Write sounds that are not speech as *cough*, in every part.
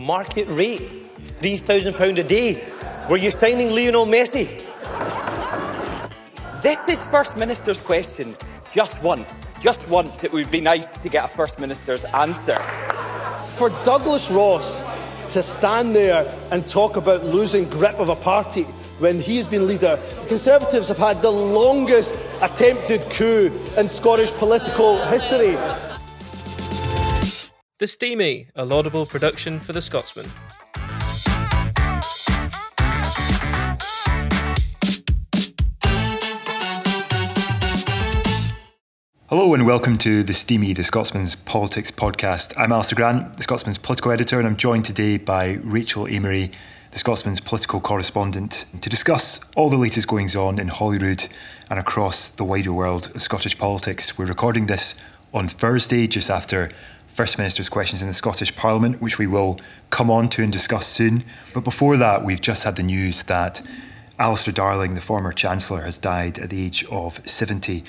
market rate, £3,000 a day. Were you signing Lionel Messi? This is First Minister's questions. Just once, just once, it would be nice to get a First Minister's answer. For Douglas Ross to stand there and talk about losing grip of a party when he's been leader, the Conservatives have had the longest attempted coup in Scottish political history. The Steamie, a laudable production for the Scotsman. Hello and welcome to the Steamie, the Scotsman's Politics podcast. I'm Alistair Grant, the Scotsman's political editor, and I'm joined today by Rachel Amery, the Scotsman's political correspondent, to discuss all the latest goings on in Holyrood and across the wider world of Scottish politics. We're recording this on Thursday, just after First Minister's questions in the Scottish Parliament, which we will come on to and discuss soon. But before that, we've just had the news that Alistair Darling, the former Chancellor, has died at the age of 70.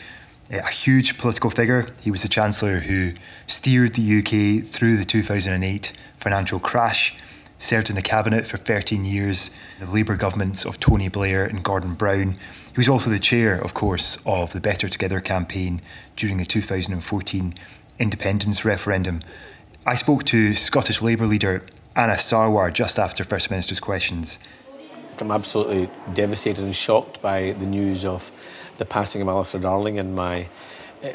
Eh, a huge political figure. He was the Chancellor who steered the UK through the 2008 financial crash, served in the Cabinet for 13 years, the Labour governments of Tony Blair and Gordon Brown. He was also the chair, of course, of the Better Together campaign during the 2014 independence referendum. I spoke to Scottish Labour leader Anas Sarwar just after First Minister's questions. I'm absolutely devastated and shocked by the news of the passing of Alistair Darling, and my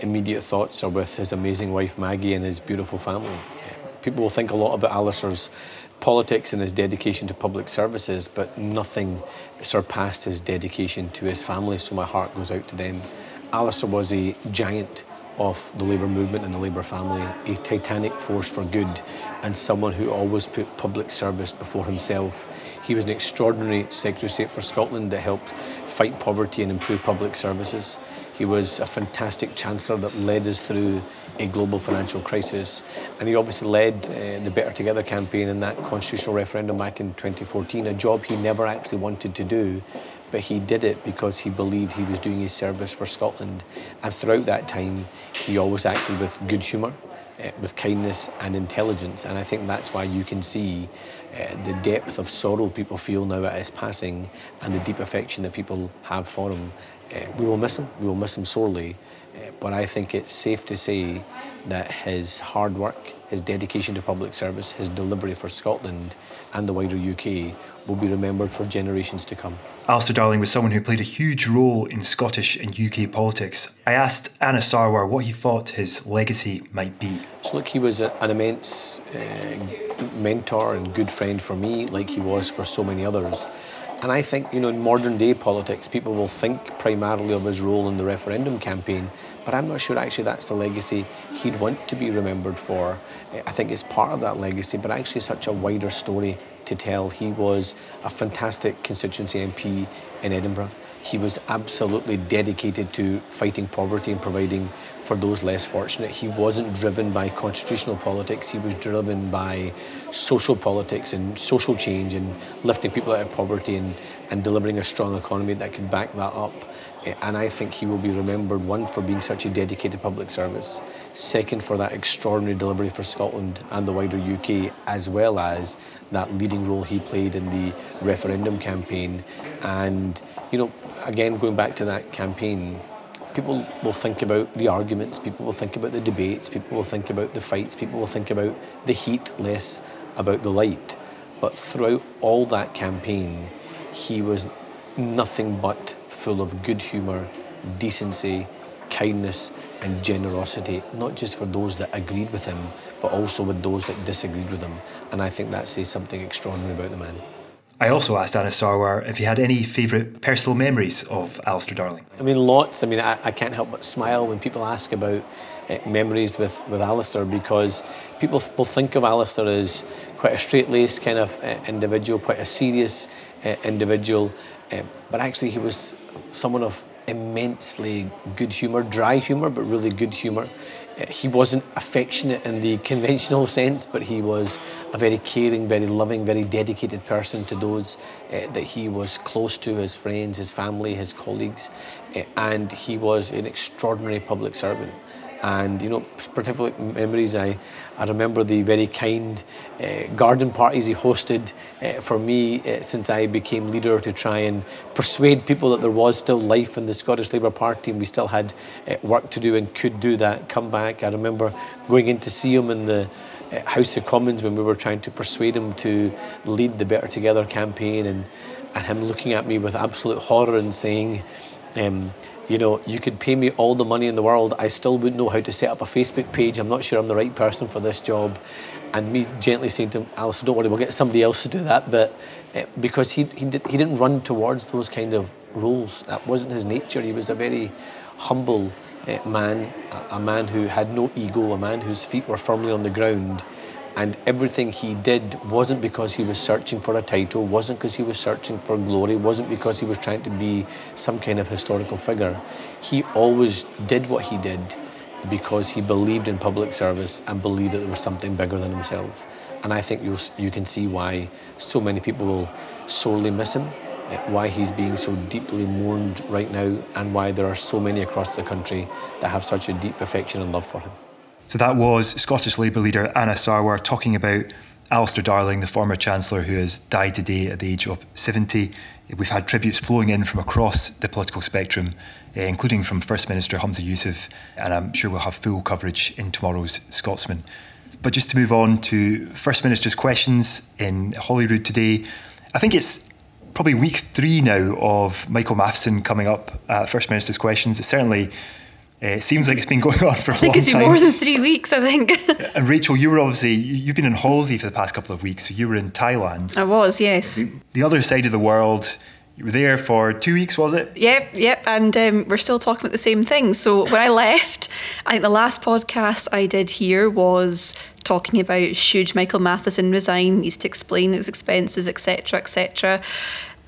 immediate thoughts are with his amazing wife Maggie and his beautiful family. People will think a lot about Alistair's politics and his dedication to public services, but nothing surpassed his dedication to his family, so my heart goes out to them. Alistair was a giant of the Labour movement and the Labour family, a titanic force for good, and someone who always put public service before himself. He was an extraordinary Secretary of State for Scotland that helped fight poverty and improve public services. He was a fantastic Chancellor that led us through a global financial crisis. And he obviously led uh, the Better Together campaign in that constitutional referendum back in 2014, a job he never actually wanted to do but he did it because he believed he was doing his service for Scotland. And throughout that time, he always acted with good humour, uh, with kindness and intelligence. And I think that's why you can see uh, the depth of sorrow people feel now at his passing and the deep affection that people have for him. Uh, we will miss him, we will miss him sorely. Uh, but I think it's safe to say that his hard work, his dedication to public service, his delivery for Scotland and the wider UK will be remembered for generations to come. Alistair Darling was someone who played a huge role in Scottish and UK politics. I asked Anas Sarwar what he thought his legacy might be. So, look, he was a, an immense uh, mentor and good friend for me, like he was for so many others. And I think, you know, in modern day politics, people will think primarily of his role in the referendum campaign, but I'm not sure actually that's the legacy he'd want to be remembered for. I think it's part of that legacy, but actually such a wider story to tell. He was a fantastic constituency MP in Edinburgh. He was absolutely dedicated to fighting poverty and providing for those less fortunate. He wasn't driven by constitutional politics, he was driven by social politics and social change and lifting people out of poverty and, and delivering a strong economy that could back that up. Eh, and I think he will be remembered, one, for being such a dedicated public service, second, for that extraordinary delivery for Scotland and the wider UK, as well as that leading role he played in the referendum campaign. And, you know, again, going back to that campaign, people will think about the arguments, people will think about the debates, people will think about the fights, people will think about the heat, less about the light. But throughout all that campaign, he was nothing but full of good humour, decency, kindness, and generosity, not just for those that agreed with him, but also with those that disagreed with him. And I think that says something extraordinary about the man. I also asked Anas Sarwar if he had any favourite personal memories of Alistair Darling. I mean, lots. I mean, I, I can't help but smile when people ask about uh, memories with, with Alistair because people will think of Alistair as quite a straight laced kind of uh, individual, quite a serious uh, individual. but actually, he was someone of immensely good humour, dry humour, but really good humour. Uh, he wasn't affectionate in the conventional *laughs* sense, but he was a very caring, very loving, very dedicated person to those uh, that he was close to, his friends, his family, his colleagues, uh, and he was an extraordinary public servant. And you know particular memories I, I remember the very kind uh, garden parties he hosted uh, for me uh, since I became leader to try and persuade people that there was still life in the Scottish Labour Party and we still had work to do and could do that. Come back I remember going in to see him in the House of Commons when we were trying to persuade him to lead the Better Together campaign and, and him looking at me with absolute horror and saying um, you know, you could pay me all the money in the world, I still wouldn't know how to set up a Facebook page. I'm not sure I'm the right person for this job. And me gently saying to him, Alice, don't worry, we'll get somebody else to do that. But uh, because he, he, did, he didn't run towards those kind of roles, that wasn't his nature. He was a very humble uh, man, a, a man who had no ego, a man whose feet were firmly on the ground and everything he did wasn't because he was searching for a title, wasn't because he was searching for glory, wasn't because he was trying to be some kind of historical figure. He always did what he did because he believed in public service and believed that there was something bigger than himself. And I think you you can see why so many people will sorely miss him, eh, why he's being so deeply mourned right now, and why there are so many across the country that have such a deep affection and love for him. So that was Scottish Labour leader Anas Sarwar talking about Alistair Darling, the former Chancellor who has died today at the age of 70. We've had tributes flowing in from across the political spectrum, uh, including from First Minister Humza Yousaf, and I'm sure we'll have full coverage in tomorrow's Scotsman. But just to move on to First Minister's questions in Holyrood today, I think it's probably week three now of Michael Matheson coming up at First Minister's questions. It's certainly uh, it seems like it's been *laughs* going on for a I think long it's been time. more than three weeks, I think. and *laughs* Rachel, you were obviously you've been in holiday for the past couple of weeks, so you were in Thailand, I was, yes. the other side of the world. You were there for two weeks, was it? Yep, yep, and um, we're still talking about the same thing. So when I left, I think the last podcast I did here was talking about should Michael Matheson resign, needs to explain his expenses, etc., etc.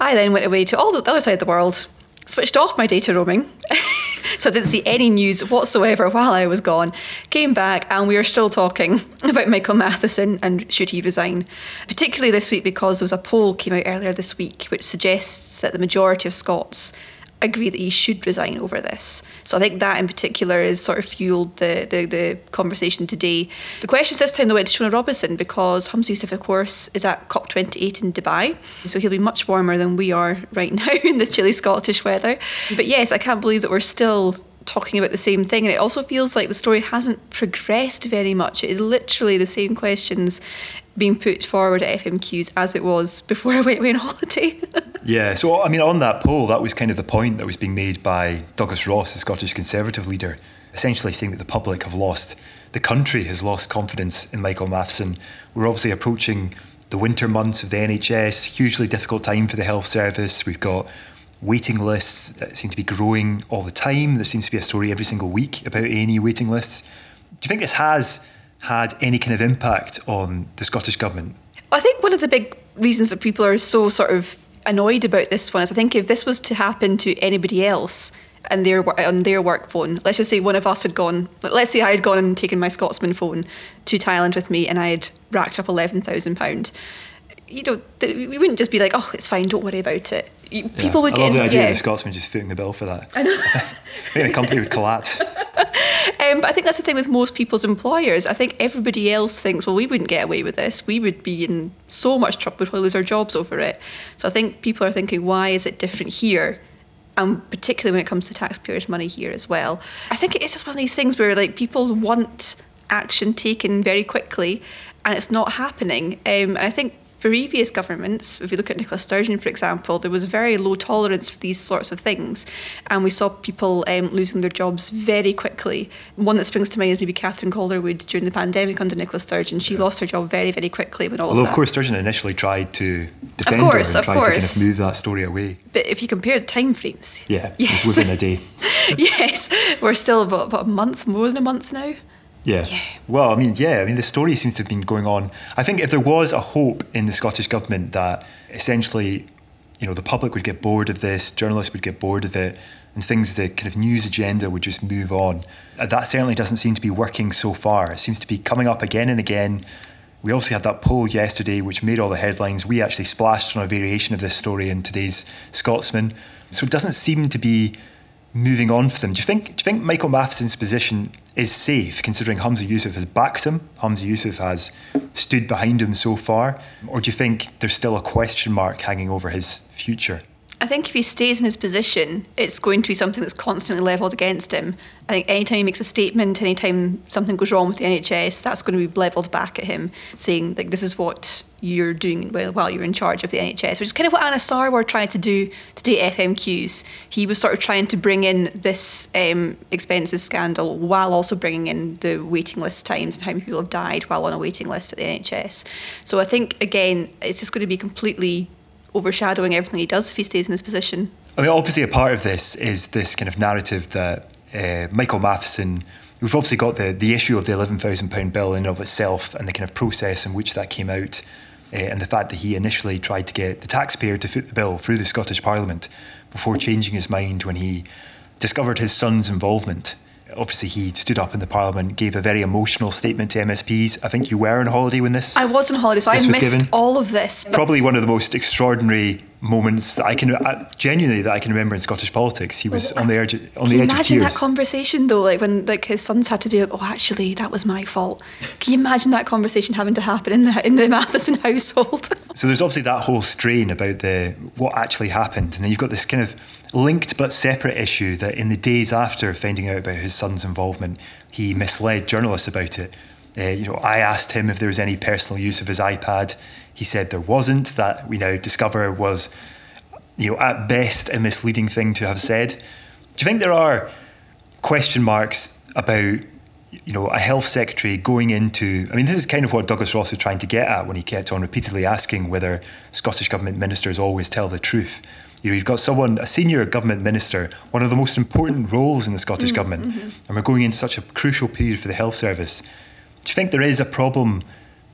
I then went away to all the other side of the world, switched off my data roaming, *laughs* so I didn't see any news whatsoever while I was gone. Came back, and we are still talking *laughs* about Michael Matheson and should he resign. Particularly this week because there was a poll came out earlier this week which suggests that the majority of Scots agree that he should resign over this. So I think that in particular has sort of fueled the, the, the conversation today. The questions this time though went to Shona Robison because Humza Yousaf, of course, is at COP28 in Dubai. So he'll be much warmer than we are *laughs* right now in this chilly Scottish weather. But yes, I can't believe that we're still talking about the same thing. And it also feels like the story hasn't progressed very much. It is literally the same questions being put forward at FMQs as it was before I went away on *laughs* holiday. Yeah. So I mean, on that poll, that was kind of the point that was being made by Douglas Ross, the Scottish Conservative leader, essentially saying that the public have lost, the country has lost confidence in Michael Matheson. We're obviously approaching the winter months of the NHS, hugely difficult time for the health service. We've got waiting lists that seem to be growing all the time. There seems to be a story every single week about A&E waiting lists. Do you think this has had any kind of impact on the Scottish government? I think one of the big reasons that people are so sort of annoyed about this one is I think if this was to happen to anybody else and their on their work phone, let's just say one of us had gone, let's say I had gone and taken my Scotsman phone to Thailand with me and I had racked up eleven thousand pound. You know, we wouldn't just be like, "Oh, it's fine, don't worry about it." People would I get love the idea yeah. of the Scotsman just footing the bill for that. I know. *laughs* I think the company would collapse. *laughs* Um, but I think that's the thing with most people's employers. I think everybody else thinks, well, we wouldn't get away with this. We would be in so much trouble. We'd lose our jobs over it. So I think people are thinking, why is it different here? And particularly when it comes to taxpayers' money here as well. I think it is just one of these things where like people want action taken very quickly, and it's not happening. Um, and I think previous governments, if you look at Nicola Sturgeon, for example, there was very low tolerance for these sorts of things. And we saw people um, losing their jobs very quickly. One that springs to mind is maybe Catherine Calderwood during the pandemic under Nicola Sturgeon. She lost her job very, very quickly when all Although, of of course, Sturgeon initially tried to defend course, her and tried to kind of move that story away. But if you compare the timeframes, Yeah, Yes. it was within a day. *laughs* yes, we're still about, about a month, more than a month now. Yeah. Well, I mean, yeah, I mean, the story seems to have been going on. I think if there was a hope in the Scottish government that essentially, you know, the public would get bored of this, journalists would get bored of it, and things, the kind of news agenda would just move on. uh, That certainly doesn't seem to be working so far. It seems to be coming up again and again. We also had that poll yesterday, which made all the headlines. We actually splashed on a variation of this story in today's Scotsman. So it doesn't seem to be moving on for them. Do you think? Do you think Michael Matheson's position is safe, considering Humza Yousaf has backed him, Humza Yousaf has stood behind him so far? Or do you think there's still a question mark hanging over his future? I think if he stays in his position, it's going to be something that's constantly levelled against him. I think anytime he makes a statement, anytime something goes wrong with the NHS, that's going to be levelled back at him, saying like this is what you're doing while you're in charge of the NHS, which is kind of what Anas Sarwar tried to do today FMQs. He was sort of trying to bring in this um, expenses scandal while also bringing in the waiting list times and how many people have died while on a waiting list at the NHS. So I think again, it's just going to be completely overshadowing everything he does if he stays in his position. I mean, obviously, a part of this is this kind of narrative that uh, Michael Matheson. We've obviously got the, the issue of the £11,000 bill in and of itself and the kind of process in which that came out, uh, and the fact that he initially tried to get the taxpayer to foot the bill through the Scottish Parliament before changing his mind when he discovered his son's involvement obviously he stood up in the Parliament, gave a very emotional statement to MSPs. I think you were on holiday when this. I was on holiday, so I missed given. all of this. Probably one of the most extraordinary moments that I can uh, genuinely that I can remember in Scottish politics. He was well, on the edge on the edge of tears. Imagine that conversation though, like when like his sons had to be like, "Oh, actually, that was my fault." Can you imagine that conversation having to happen in the in the *laughs* Matheson household? so there's obviously that whole strain about the what actually happened, and then you've got this kind of linked but separate issue that in the days after finding out about his son's involvement, he misled journalists about it. Uh, you know, I asked him if there was any personal use of his iPad. He said there wasn't. That we now discover was, you know, at best a misleading thing to have said. Do you think there are question marks about, you know, a health secretary going into? I mean, this is kind of what Douglas Ross was trying to get at when he kept on repeatedly asking whether Scottish government ministers always tell the truth. You know, you've got someone, a senior government minister, one of the most important roles in the Scottish mm-hmm. government, mm-hmm. and we're going into such a crucial period for the health service. Do you think there is a problem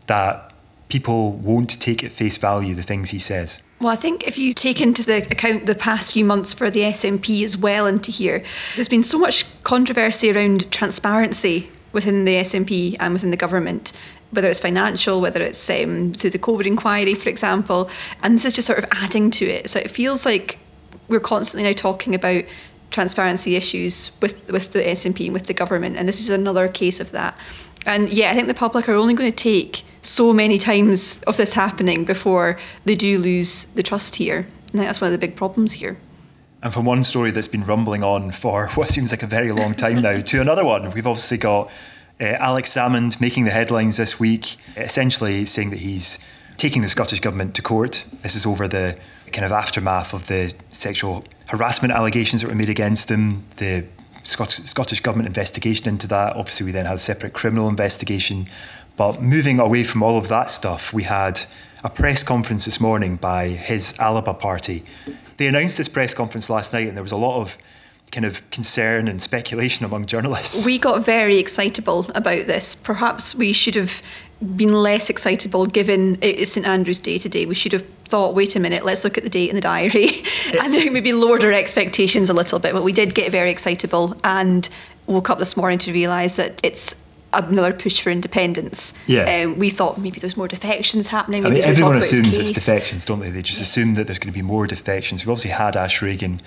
that people won't take at face value the things he says? Well, I think if you take into the account the past few months for the SNP as well into here, there's been so much controversy around transparency within the SNP and within the government whether it's financial, whether it's um, through the COVID inquiry, for example. And this is just sort of adding to it. So it feels like we're constantly now talking about transparency issues with, with the SNP and with the government. And this is another case of that. And yeah, I think the public are only going to take so many times of this happening before they do lose the trust here. And that's one of the big problems here. And from one story that's been rumbling on for *laughs* what seems like a very long time now to another one, we've obviously got uh, Alex Salmond making the headlines this week, essentially saying that he's taking the Scottish Government to court. This is over the kind of aftermath of the sexual harassment allegations that were made against him, the Scottish Government investigation into that. Obviously, we then had a separate criminal investigation. But moving away from all of that stuff, we had a press conference this morning by his Alba party. They announced this press conference last night, and there was a lot of kind of concern and speculation among journalists. We got very excitable about this. Perhaps we should have been less excitable given it's St Andrew's Day today. We should have thought, wait a minute, let's look at the date in the diary *laughs* and maybe lowered our expectations a little bit. But we did get very excitable and woke up this morning to realise that it's another push for independence. Yeah. Um, we thought maybe there's more defections happening. I mean, everyone assumes it's defections, don't they? They just yeah. assume that there's going to be more defections. We've obviously had Ash Regan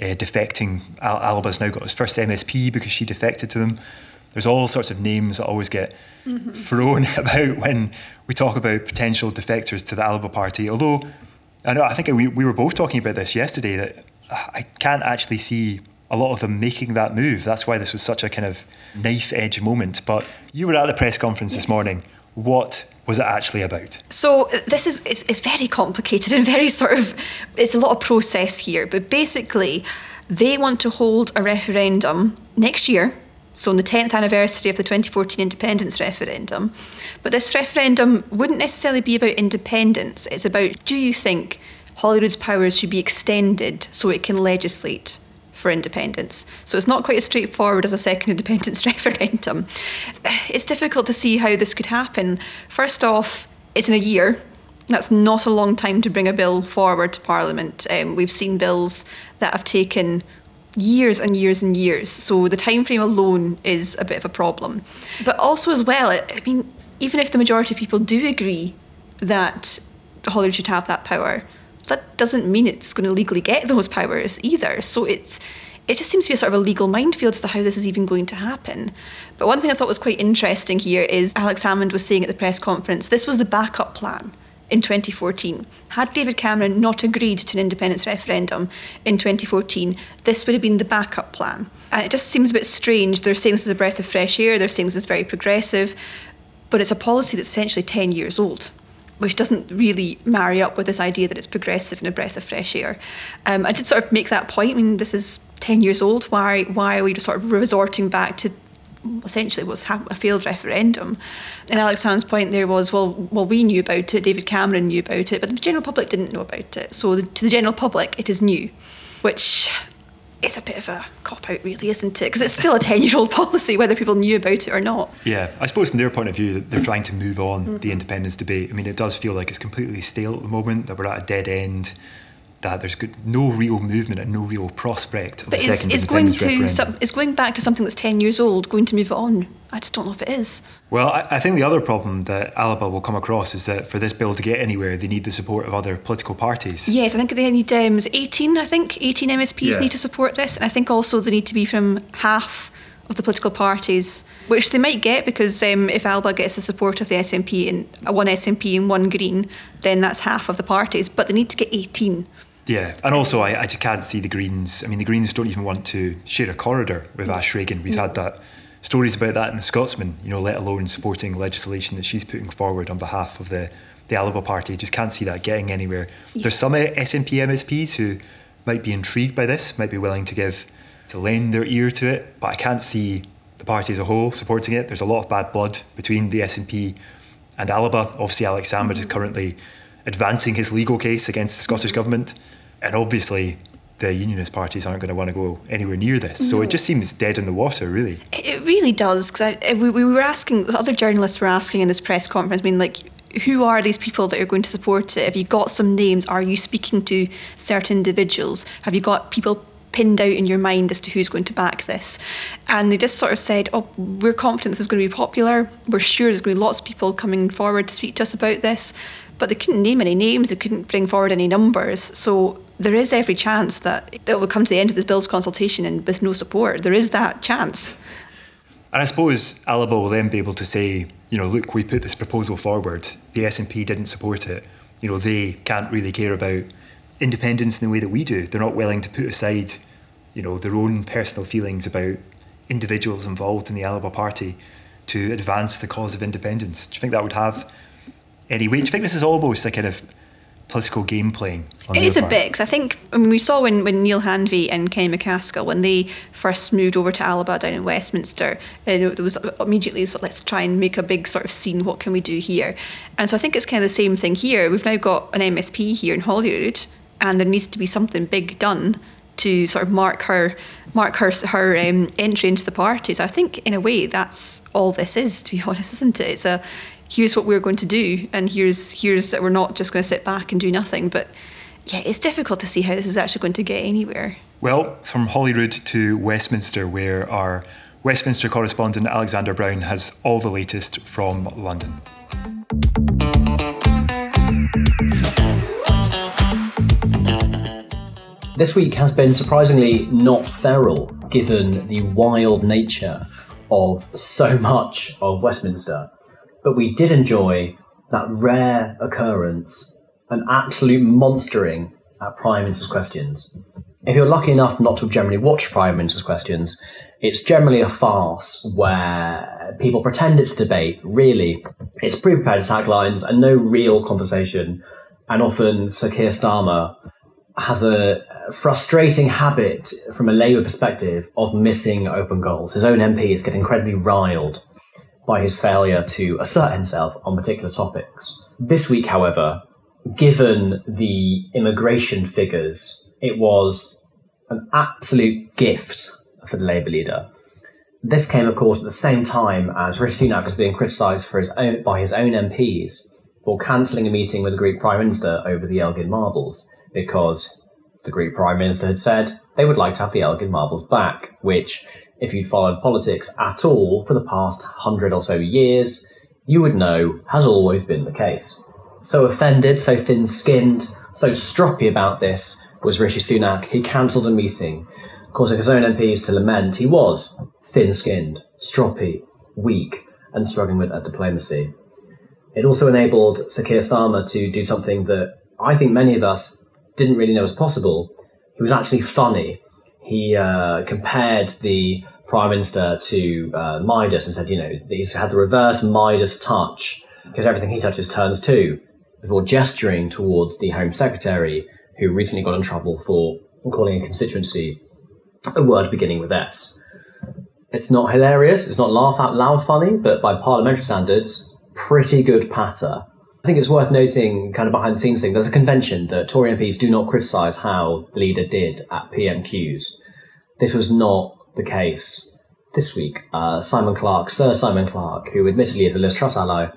uh, defecting. Al- Alba's now got his first MSP because she defected to them. There's all sorts of names that always get mm-hmm. thrown *laughs* about when we talk about potential defectors to the Alba party. Although, I know I think we, we were both talking about this yesterday that I can't actually see a lot of them making that move. That's why this was such a kind of knife edge moment. But you were at the press conference yes. this morning. What was it actually about? So uh, this is it's, it's very complicated *laughs* and very sort of it's a lot of process here. But basically, they want to hold a referendum next year. So on the 10th anniversary of the 2014 independence referendum. But this referendum wouldn't necessarily be about independence. It's about do you think Holyrood's powers should be extended so it can legislate for independence. So it's not quite as straightforward as a second *laughs* independence referendum. It's difficult to see how this could happen. First off, it's in a year. That's not a long time to bring a bill forward to Parliament. Um, we've seen bills that have taken years and years and years. So the time frame alone is a bit of a problem. But also as well, I mean, even if the majority of people do agree that Holyrood should have that power, that doesn't mean it's going to legally get those powers either. So it's it just seems to be a sort of a legal minefield as to how this is even going to happen. But one thing I thought was quite interesting here is Alex Salmond was saying at the press conference this was the backup plan in 2014. Had David Cameron not agreed to an independence referendum in 2014, this would have been the backup plan. And it just seems a bit strange. They're saying this is a breath of fresh air, they're saying this is very progressive, but it's a policy that's essentially 10 years old which doesn't really marry up with this idea that it's progressive and a breath of fresh air. Um, I did sort of make that point. I mean, this is 10 years old. Why, why are we just sort of resorting back to essentially was a failed referendum. And Alex Salmond's point there was, well, well, we knew about it, David Cameron knew about it, but the general public didn't know about it. So the, to the general public, it is new, which is a bit of a cop out, really, isn't it? Because it's still a 10 year old *laughs* policy, whether people knew about it or not. Yeah, I suppose from their point of view, they're trying to move on mm-hmm. the independence debate. I mean, it does feel like it's completely stale at the moment, that we're at a dead end that there's good, no real movement and no real prospect of but a second is, is going to some, is going back to something that's 10 years old going to move on I just don't know if it is. Well, I, I think the other problem that Alba will come across is that for this bill to get anywhere, they need the support of other political parties. Yes, I think they need um, 18, I think, 18 MSPs yeah. need to support this. And I think also they need to be from half of the political parties, which they might get because um, if Alba gets the support of the SNP and uh, one SNP and one Green, then that's half of the parties. But they need to get 18. Yeah, and also I, I just can't see the Greens. I mean, the Greens don't even want to share a corridor with Ash Regan. We've had that stories about that in the Scotsman, you know, let alone supporting legislation that she's putting forward on behalf of the, the Alba party. Just can't see that getting anywhere. Yeah. There's some SNP MSPs who might be intrigued by this, might be willing to give to lend their ear to it, but I can't see the party as a whole supporting it. There's a lot of bad blood between the SNP and Alba. Obviously, Alex Salmond mm-hmm. is currently advancing his legal case against the Scottish mm-hmm. government and obviously the unionist parties aren't going to want to go anywhere near this. No. So it just seems dead in the water, really. It really does. Because we, we were asking, other journalists were asking in this press conference, I mean, like, who are these people that are going to support it? Have you got some names? Are you speaking to certain individuals? Have you got people pinned out in your mind as to who's going to back this? And they just sort of said, oh, we're confident this is going to be popular. We're sure there's going to be lots of people coming forward to speak to us about this. But they couldn't name any names, they couldn't bring forward any numbers. So there is every chance that it will come to the end of this bill's consultation and with no support. There is that chance. And I suppose Alba will then be able to say, you know, look, we put this proposal forward. The SNP didn't support it. You know, they can't really care about independence in the way that we do. They're not willing to put aside, you know, their own personal feelings about individuals involved in the Alba party to advance the cause of independence. Do you think that would have any weight? Do you think this is almost a kind of political game playing. It is a bit because I think I mean, we saw when, when Neale Hanvey and Kenny MacAskill when they first moved over to Alba down in Westminster, uh, there was immediately so let's try and make a big sort of scene. What can we do here? And so I think it's kind of the same thing here. We've now got an MSP here in Holyrood, and there needs to be something big done to sort of mark her mark her her um, entry into the party. So I think in a way that's all this is, to be *laughs* honest, isn't it? It's a here's what we're going to do, and here's here's that we're not just going to sit back and do nothing. But yeah, it's difficult to see how this is actually going to get anywhere. Well, from Holyrood to Westminster, where our Westminster correspondent Alexander Brown has all the latest from London. This week has been surprisingly not feral, given the wild nature of so much of Westminster but we did enjoy that rare occurrence, an absolute monstering at Prime Minister's Questions. If you're lucky enough not to have generally watched Prime Minister's Questions, it's generally a farce where people pretend it's a debate. Really, it's pre-prepared taglines and no real conversation. And often Sir Keir Starmer has a frustrating habit from a Labour perspective of missing open goals. His own MPs get incredibly riled by his failure to assert himself on particular topics. This week, however, given the immigration figures, it was an absolute gift for the Labour leader. This came, of course, at the same time as Rishi Sunak was being criticised for his own, by his own MPs for cancelling a meeting with the Greek Prime Minister over the Elgin marbles because the Greek Prime Minister had said they would like to have the Elgin marbles back, which if you'd followed politics at all for the past hundred or so years, you would know has always been the case. So offended, so thin skinned, so stroppy about this was Rishi Sunak. He cancelled a meeting causing his own MPs to lament he was thin skinned, stroppy, weak, and struggling with a diplomacy. It also enabled Sir Keir Starmer to do something that I think many of us didn't really know was possible. He was actually funny. He uh, compared the Prime Minister to uh, Midas and said, you know, he's had the reverse Midas touch because everything he touches turns to, before gesturing towards the Home Secretary, who recently got in trouble for calling a constituency a word beginning with S. It's not hilarious, it's not laugh out loud funny, but by parliamentary standards, pretty good patter. I think it's worth noting, kind of behind the scenes thing, there's a convention that Tory MPs do not criticise how the leader did at PMQs. This was not the case this week. Uh, Simon Clarke, Sir Simon Clarke, who admittedly is a Liz Truss ally,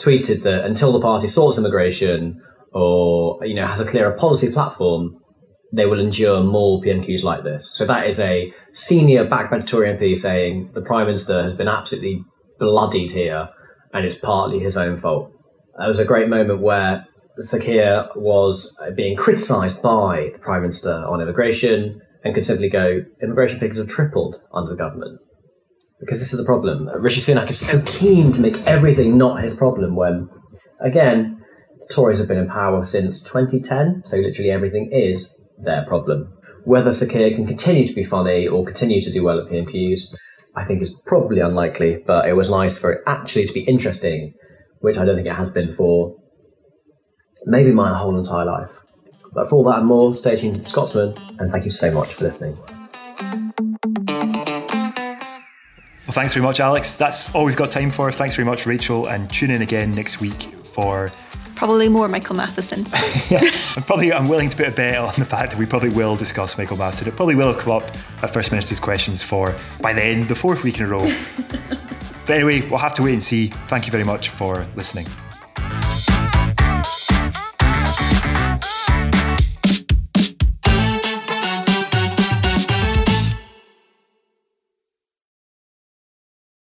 tweeted that until the party sorts immigration or you know has a clearer policy platform, they will endure more PMQs like this. So that is a senior backbench Tory MP saying the Prime Minister has been absolutely bloodied here and it's partly his own fault. That was a great moment where Sir Keir was being criticised by the Prime Minister on immigration and could simply go, immigration figures have tripled under the government. Because this is the problem. Rishi Sunak is so keen to make everything not his problem when, again, the Tories have been in power since 2010, so literally everything is their problem. Whether Sir Keir can continue to be funny or continue to do well at PMQs, I think is probably unlikely, but it was nice for it actually to be interesting, which I don't think it has been for maybe my whole entire life. But for all that and more, stay tuned to the Scotsman, and thank you so much for listening. Well, thanks very much, Alex. That's all we've got time for. Thanks very much, Rachel, and tune in again next week for *laughs* Probably more Michael Matheson. *laughs* yeah, I'm probably I'm willing to put a bet on the fact that we probably will discuss Michael Matheson. It probably will have come up at First Minister's questions for by then the fourth week in a row. *laughs* but anyway, we'll have to wait and see. Thank you very much for listening.